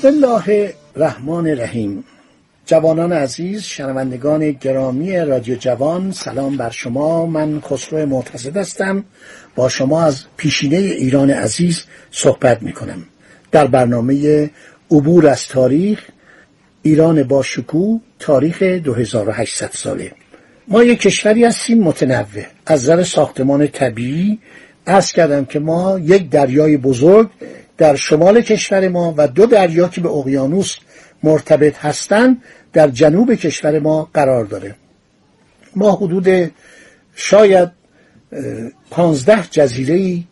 بسم الله الرحمن الرحیم. جوانان عزیز شنوندگان گرامی رادیو جوان سلام بر شما. من خسرو معتزد هستم. با شما از پیشینه ایران عزیز صحبت می کنم در برنامه عبور از تاریخ ایران با شکوه تاریخ 2800 ساله. ما یک کشوری هستیم متنوع. از نظر ساختمان طبیعی عرض کردم که ما یک دریای بزرگ در شمال کشور ما و دو دریا که به اقیانوس مرتبط هستند در جنوب کشور ما قرار داره. ما حدود شاید پانزده جزیره ای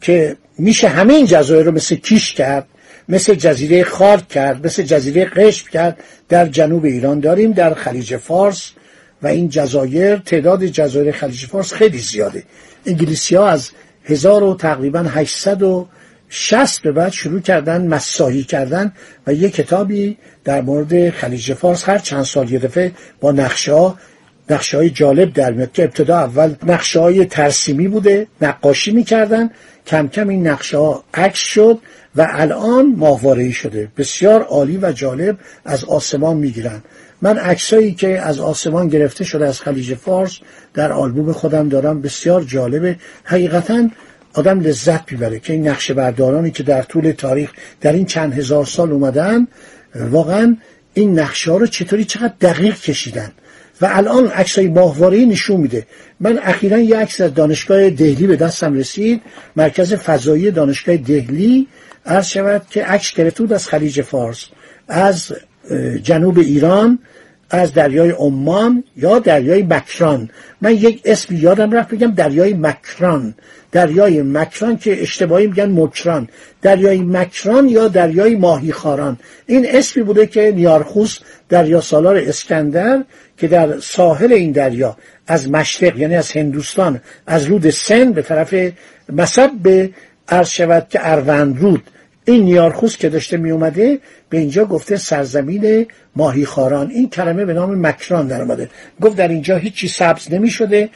که میشه همه این جزایر رو مثل کیش کرد مثل جزیره خارک کرد مثل جزیره قشم کرد در جنوب ایران داریم در خلیج فارس. و این جزایر تعداد جزایر خلیج فارس خیلی زیاده. انگلیسی ها از هزار و تقریبا 800 و شست به بعد شروع کردن مساحی کردن و یه کتابی در مورد خلیج فارس هر چند سال یه دفعه با نقشه ها نقشه های جالب در میاد که ابتدا اول نقشه های ترسیمی بوده نقاشی می‌کردن کم کم این نقشه ها عکس شد و الان ماهواره شده. بسیار عالی و جالب از آسمان می‌گیرن. من عکسایی که از آسمان گرفته شده از خلیج فارس در آلبوم خودم دارم بسیار جالبه. حقیقتا آدم لذت می‌بره که این نقشه بردارانی که در طول تاریخ در این چند هزار سال اومدن واقعا این نقشه ها رو چطوری چقدر دقیق کشیدن؟ و الان عکس های ماهواره نشون میده. من اخیرا یه عکس از دانشگاه دهلی به دستم رسید مرکز فضایی دانشگاه دهلی. عرض شود که عکس گرفته بود از خلیج فارس از جنوب ایران. از دریای عمان یا دریای مکران. من یک اسم یادم رفت بگم دریای مکران. دریای مکران که اشتباهی میگن مکران. دریای مکران یا دریای ماهیخاران این اسمی بوده که نیارخوس دریا سالار اسکندر که در ساحل این دریا از مشرق یعنی از هندوستان از رود سن به طرف مصب به عرض شود که اروند رود. این نیارخوس که داشته می اومده به اینجا گفته سرزمین ماهی خاران این کلمه به نام مکران در اومده. گفت در اینجا هیچی سبز نمی شده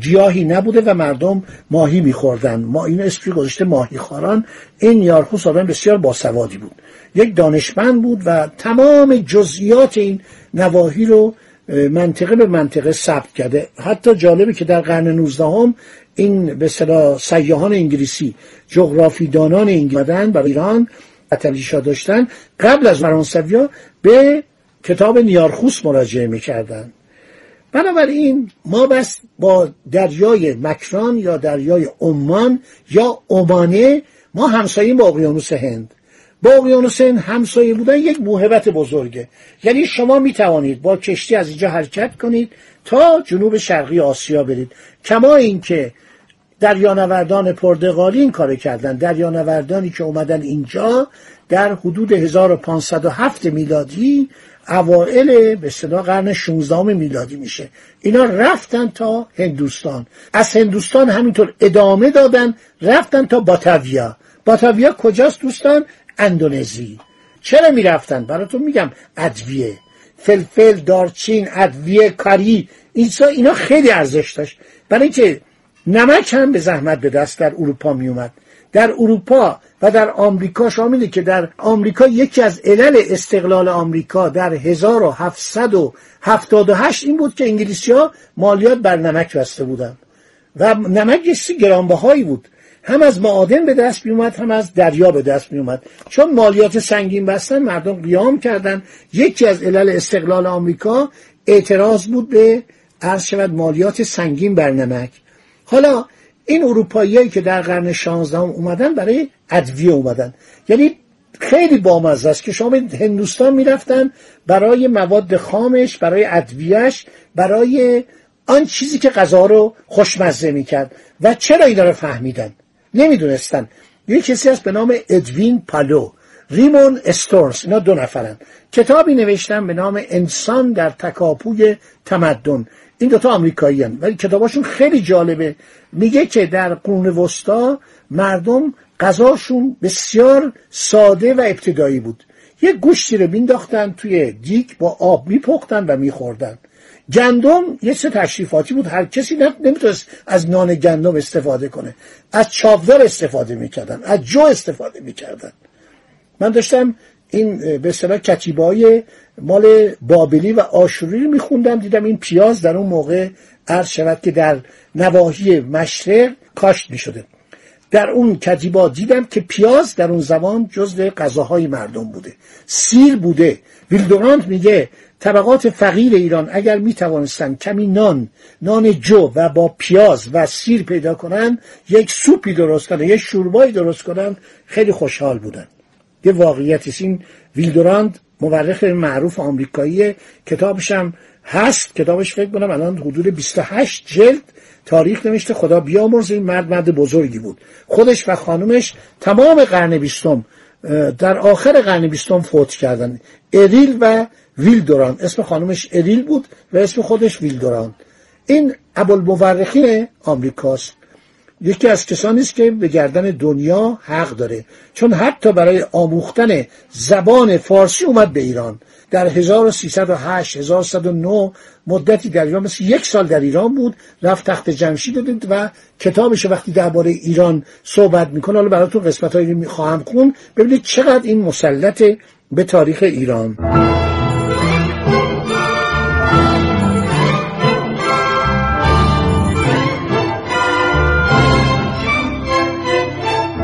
گیاهی نبوده و مردم ماهی می خوردن ما این اسپری گذاشته ماهی خاران این نیارخوس آدم بسیار باسوادی بود. یک دانشمند بود و تمام جزئیات این نواحی رو منطقه به منطقه ثبت کرده. حتی جالبه که در قرن 19 هم این به صدا سیاهان انگلیسی جغرافی دانان انگلیسی برای ایران اتلیشا داشتن. قبل از فرانسویا به کتاب نیارخوس مراجعه می‌کردن. بنابراین ما بس با دریای مکران یا دریای عمان یا عمانه ما همساییم با اقیانوس هند. با اقیانوس هند همسایه بودن یک موهبت بزرگه. یعنی شما می توانید با کشتی از اینجا حرکت کنید تا جنوب شرقی آسیا برید. کما اینکه دریانوردان پرتغالی این کار کردن. دریانوردانی که اومدن اینجا در حدود 1507 میلادی اوائل به صدا قرن 16 میلادی میشه. اینا رفتن تا هندوستان. از هندوستان همینطور ادامه دادن رفتن تا باتاویا. باتاویا کجاست دوستان؟ اندونزی. چرا می‌رفتن؟ براتون میگم ادویه. فلفل دارچین ادویه کاری. اینا خیلی ارزش داشت. برای اینکه نمک هم به زحمت به دست در اروپا می اومد در اروپا و در آمریکا شامله که در آمریکا یکی از علل استقلال آمریکا در 1778 این بود که انگلیسی ها مالیات بر نمک بسته بودن و نمک سی گرانبهایی بود. هم از معادن به دست می اومد هم از دریا به دست می اومد چون مالیات سنگین بستن مردم قیام کردن. یکی از علل استقلال آمریکا اعتراض بود به عرض شود مالیات سنگین بر نمک. حالا این اروپاییایی که در قرن 16 اومدن برای ادویه اومدن. یعنی خیلی بامزه است که شما هندوستان می‌رفتن برای مواد خامش برای ادویهش برای آن چیزی که غذا رو خوشمزه می‌کرد. و چرا اینا رو فهمیدن؟ نمی‌دونستن. یک کسی هست به نام ادوین پالو ریمون استورس اینا دو نفرن. کتابی نوشتن به نام انسان در تکاپوی تمدن. این دوتا آمریکایی هن. ولی کتاباشون خیلی جالبه. میگه که در قرون وسطا مردم غذاشون بسیار ساده و ابتدایی بود. یه گوشتی رو مینداختن توی دیک با آب میپختن و میخوردن. گندم یه چه تشریفاتی بود. هر کسی نمی‌تونست از نان گندم استفاده کنه. از چاودار استفاده می‌کردن. از جو استفاده می‌کردن. من داشتم این به اصطلاح کتیبای مال بابلی و آشوری رو میخوندم. دیدم این پیاز در اون موقع عرض شود که در نواحی مشرق کاشت می‌شده. در اون کتیبا دیدم که پیاز در اون زمان جزء غذاهای مردم بوده. سیر بوده. ویل دورانت میگه طبقات فقیر ایران اگر می توانستن کمی نان نان جو و با پیاز و سیر پیدا کنن یک سوپی درست کنن یک شوربایی درست کنن خیلی خوشحال بودن. یه واقعیتی این ویل دورانت مورخ معروف آمریکایی کتابش هم هست. کتابش فکر کنم الان حدود 28 جلد تاریخ نوشته. خدا بیامرز این مرد مرد بزرگی بود. خودش و خانومش تمام قرن بیستم در آخر قرن بیستم فوت کردن. اریل و ویلدوران اسم خانومش اریل بود و اسم خودش ویلدوران این ابوالمورخین آمریکاست. یکی از کسانی است که به گردن دنیا حق داره. چون حتی برای آموختن زبان فارسی اومد به ایران. در 1308 1109 مدتی در ایران مثل یک سال در ایران بود رفت تخت جمشید دید و کتابش وقتی درباره ایران صحبت می‌کنه حالا براتون قسمت هایی می‌خواهم خون ببینید چقدر این مسلط به تاریخ ایران.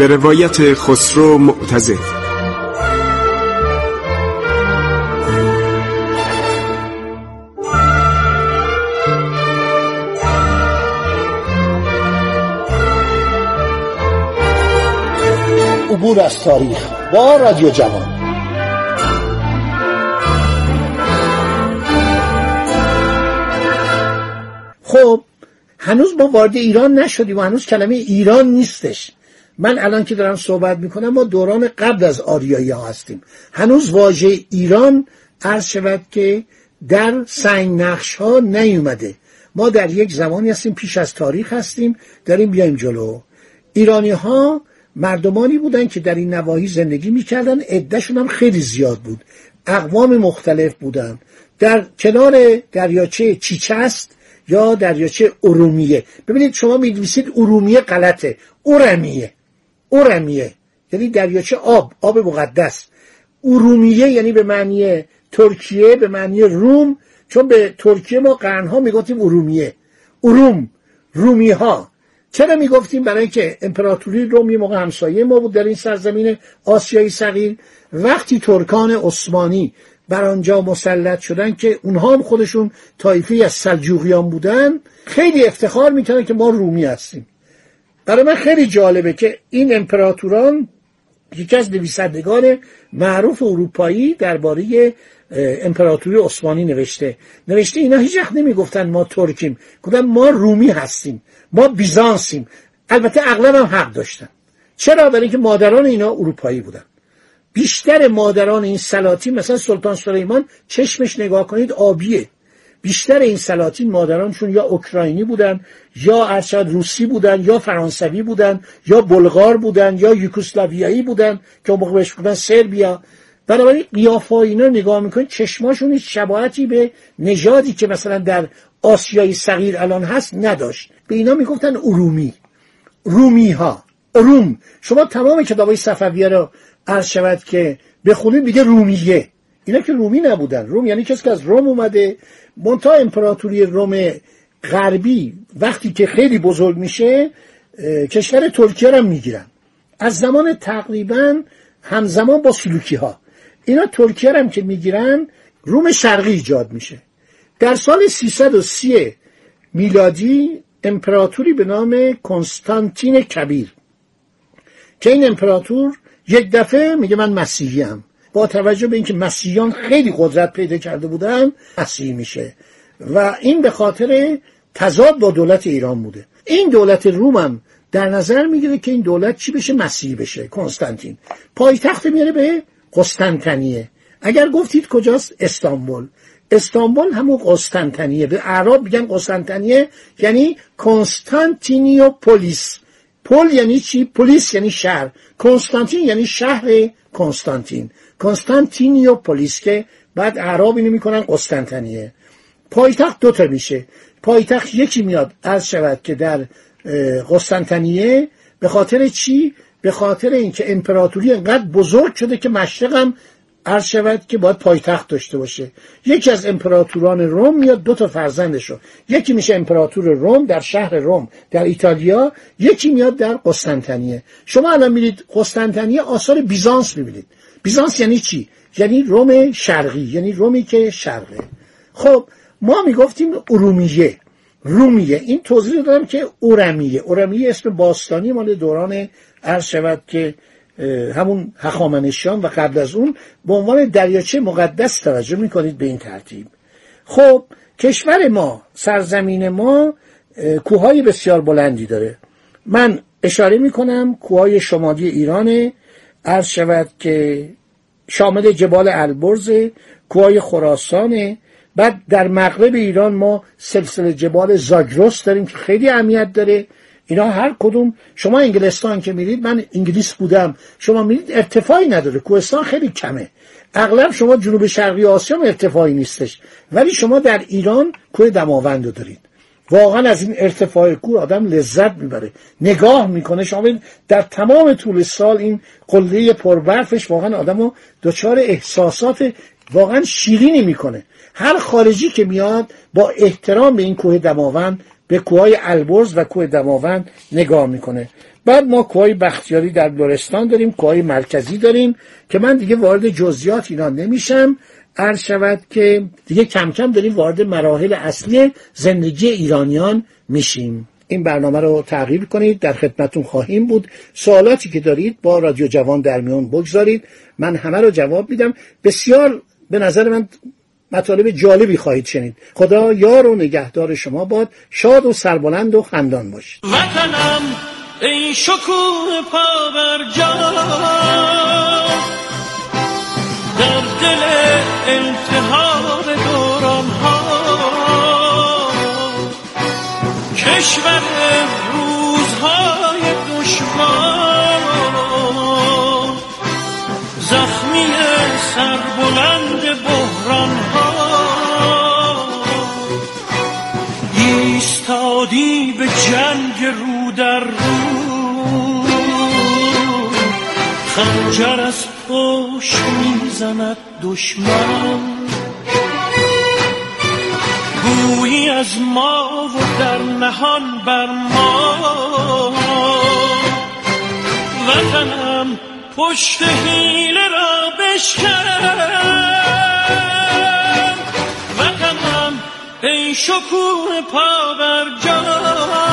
به روایت خسرو معتزد. عبور از تاریخ با رادیو جوان. خب هنوز ما وارد ایران نشدیم و هنوز کلمه ایران نیستش. من الان که دارم صحبت می‌کنم ما دوران قبل از آریایی ها هستیم. هنوز واژه ایران عرض شود که در سنگ نقش ها نیومده. ما در یک زمانی هستیم پیش از تاریخ هستیم داریم بیایم جلو. ایرانی ها مردمانی بودن که در این نواحی زندگی می‌کردن عدهشون هم خیلی زیاد بود. اقوام مختلف بودن. در کنار دریاچه چیچست یا دریاچه ارومیه. ببینید شما میدویسید ارومیه غلطه. اورمیه. اورمیه یعنی دریاچه آب آب مقدس. ارومیه یعنی به معنی ترکیه به معنی روم چون به ترکیه ما قرنها می‌گفتیم ارومیه. اروم رومی ها چرا می‌گفتیم؟ برای اینکه امپراتوری روم یه موقع همسایه ما بود در این سرزمین آسیایی صغیر. وقتی ترکان عثمانی بر آنجا مسلط شدن که اونها هم خودشون طایفه از سلجوقیان بودن خیلی افتخار می‌کنن که ما رومی هستیم. برای من خیلی جالبه که این امپراتوران یکی از نویسندگان معروف اروپایی درباره امپراتوری عثمانی نوشته. نوشته اینا هیچ وقت نمی‌گفتن ما ترکیم. گفتن ما رومی هستیم. ما بیزانسیم. البته اغلب هم حق داشتن. چرا؟ برای اینکه مادران اینا اروپایی بودن. بیشتر مادران این سلاطین مثلا سلطان سلیمان چشمش نگاه کنید آبیه. بیشتر این سلاطین مادرانشون یا اوکراینی بودن یا ارشد روسی بودن یا فرانسوی بودن یا بلغار بودن یا یوکوسلاویایی بودن که موقع بهش بودن سربیا. بنابراین قیافه اینا نگاه می‌کنید چشماشون هیچ شباهتی به نژادی که مثلا در آسیای صغیر الان هست نداشت. به اینا می‌گفتن ارومی. رومی ها روم شما تمام کتابای صفویه رو عرض شود که بخونید میگه رومیه. اینا که رومی نبودن. روم یعنی کسی که از روم اومده منتها امپراتوری روم غربی وقتی که خیلی بزرگ میشه کشور ترکیه رو می‌گیرن. از زمان تقریبا همزمان با سلوکی ها اینا ترکیه هم که می‌گیرن روم شرقی ایجاد میشه. در سال 330 میلادی امپراتوری به نام کنستانتین کبیر که این امپراتور یک دفعه میگه من مسیحی. با توجه به اینکه مسیحیان خیلی قدرت پیدا کرده بودن مسیحی میشه. و این به خاطر تضاد با دولت ایران بوده. این دولت روم هم در نظر می‌گیره که این دولت چی بشه؟ مسیحی بشه. کنستانتین. پایتخت میاره به قسطنطنیه. اگر گفتید کجاست؟ استانبول. استانبول همون قسطنطنیه. به اعراب میگن قسطنطنیه یعنی کنستانتینیو پولیس پل یعنی چی؟ پلیس یعنی شهر. کنستانتین یعنی شهر کنستانتین. کنستانتینیو پلیس که بعد اعراب اینو می‌کنن قسطنطنیه. پایتخت دوتا میشه. پایتخت یکی میاد عرض شود که در قسطنطنیه. به خاطر چی؟ به خاطر اینکه امپراتوری انقدر بزرگ شده که مشرق هم عرض شود که باید پایتخت داشته باشه. یکی از امپراتوران روم میاد دو تا فرزندشو. یکی میشه امپراتور روم در شهر روم در ایتالیا. یکی میاد در قسطنطنیه. شما الان میرید قسطنطنیه آثار بیزانس می‌بینید. بیزانس یعنی چی؟ یعنی روم شرقی یعنی رومی که شرقه. خب ما می‌گفتیم ارومیه. رومیه. این توضیح دادم که اورمیه. اورمیه اسم باستانی مال دوران عرض شود که همون هخامنشیان و قبل از اون به عنوان دریاچه مقدس توجه می‌کنید به این ترتیب. خب کشور ما سرزمین ما کوههای بسیار بلندی داره. من اشاره می‌کنم کوههای شمالی ایرانه. عرض شود که شامل جبال البرز کوههای خراسانه بعد در مغرب ایران ما سلسله جبال زاگرس داریم که خیلی اهمیت داره. اینا هر کدوم شما انگلستان که میرید من انگلیس بودم شما میرید ارتفاعی نداره کوهستان خیلی کمه. اغلب شما جنوب شرقی آسیا ارتفاعی نیستش ولی شما در ایران کوه دماوند رو دارید. واقعا از این ارتفاع کوه آدم لذت می‌بره. نگاه می‌کنه. شما در تمام طول سال این قله پربرفش واقعا آدم رو دچار احساسات واقعا شیرینی می‌کنه. هر خارجی که میاد با احترام به این کوه دماوند به کوههای البرز و کوه دماوند نگاه می‌کنه. بعد ما کوههای بختیاری در لرستان داریم کوههای مرکزی داریم که من دیگه وارد جزئیات اینا نمیشم. عرض شود که دیگه کم کم داریم وارد مراحل اصلی زندگی ایرانیان میشیم. این برنامه رو تغییر کنید در خدمتون خواهیم بود. سوالاتی که دارید با رادیو جوان در میون بگذارید. من همه رو جواب میدم. بسیار به نظر من مطالب جالبی خواهید شنید. خدا یار و نگهدار شما باد. شاد و سربلند و خندان باشید. وطنم ای شکوه پا بر در دل انتحار دوران ها کشور روزهای دشوار زخمی سربلند بحران ایستادی به جنگ رو در رو خنجر می‌زند دشمن. گویی از ما و در نهان بر ما. وطنم پشت حیله را بشکن. ای شکوه پا بر جان.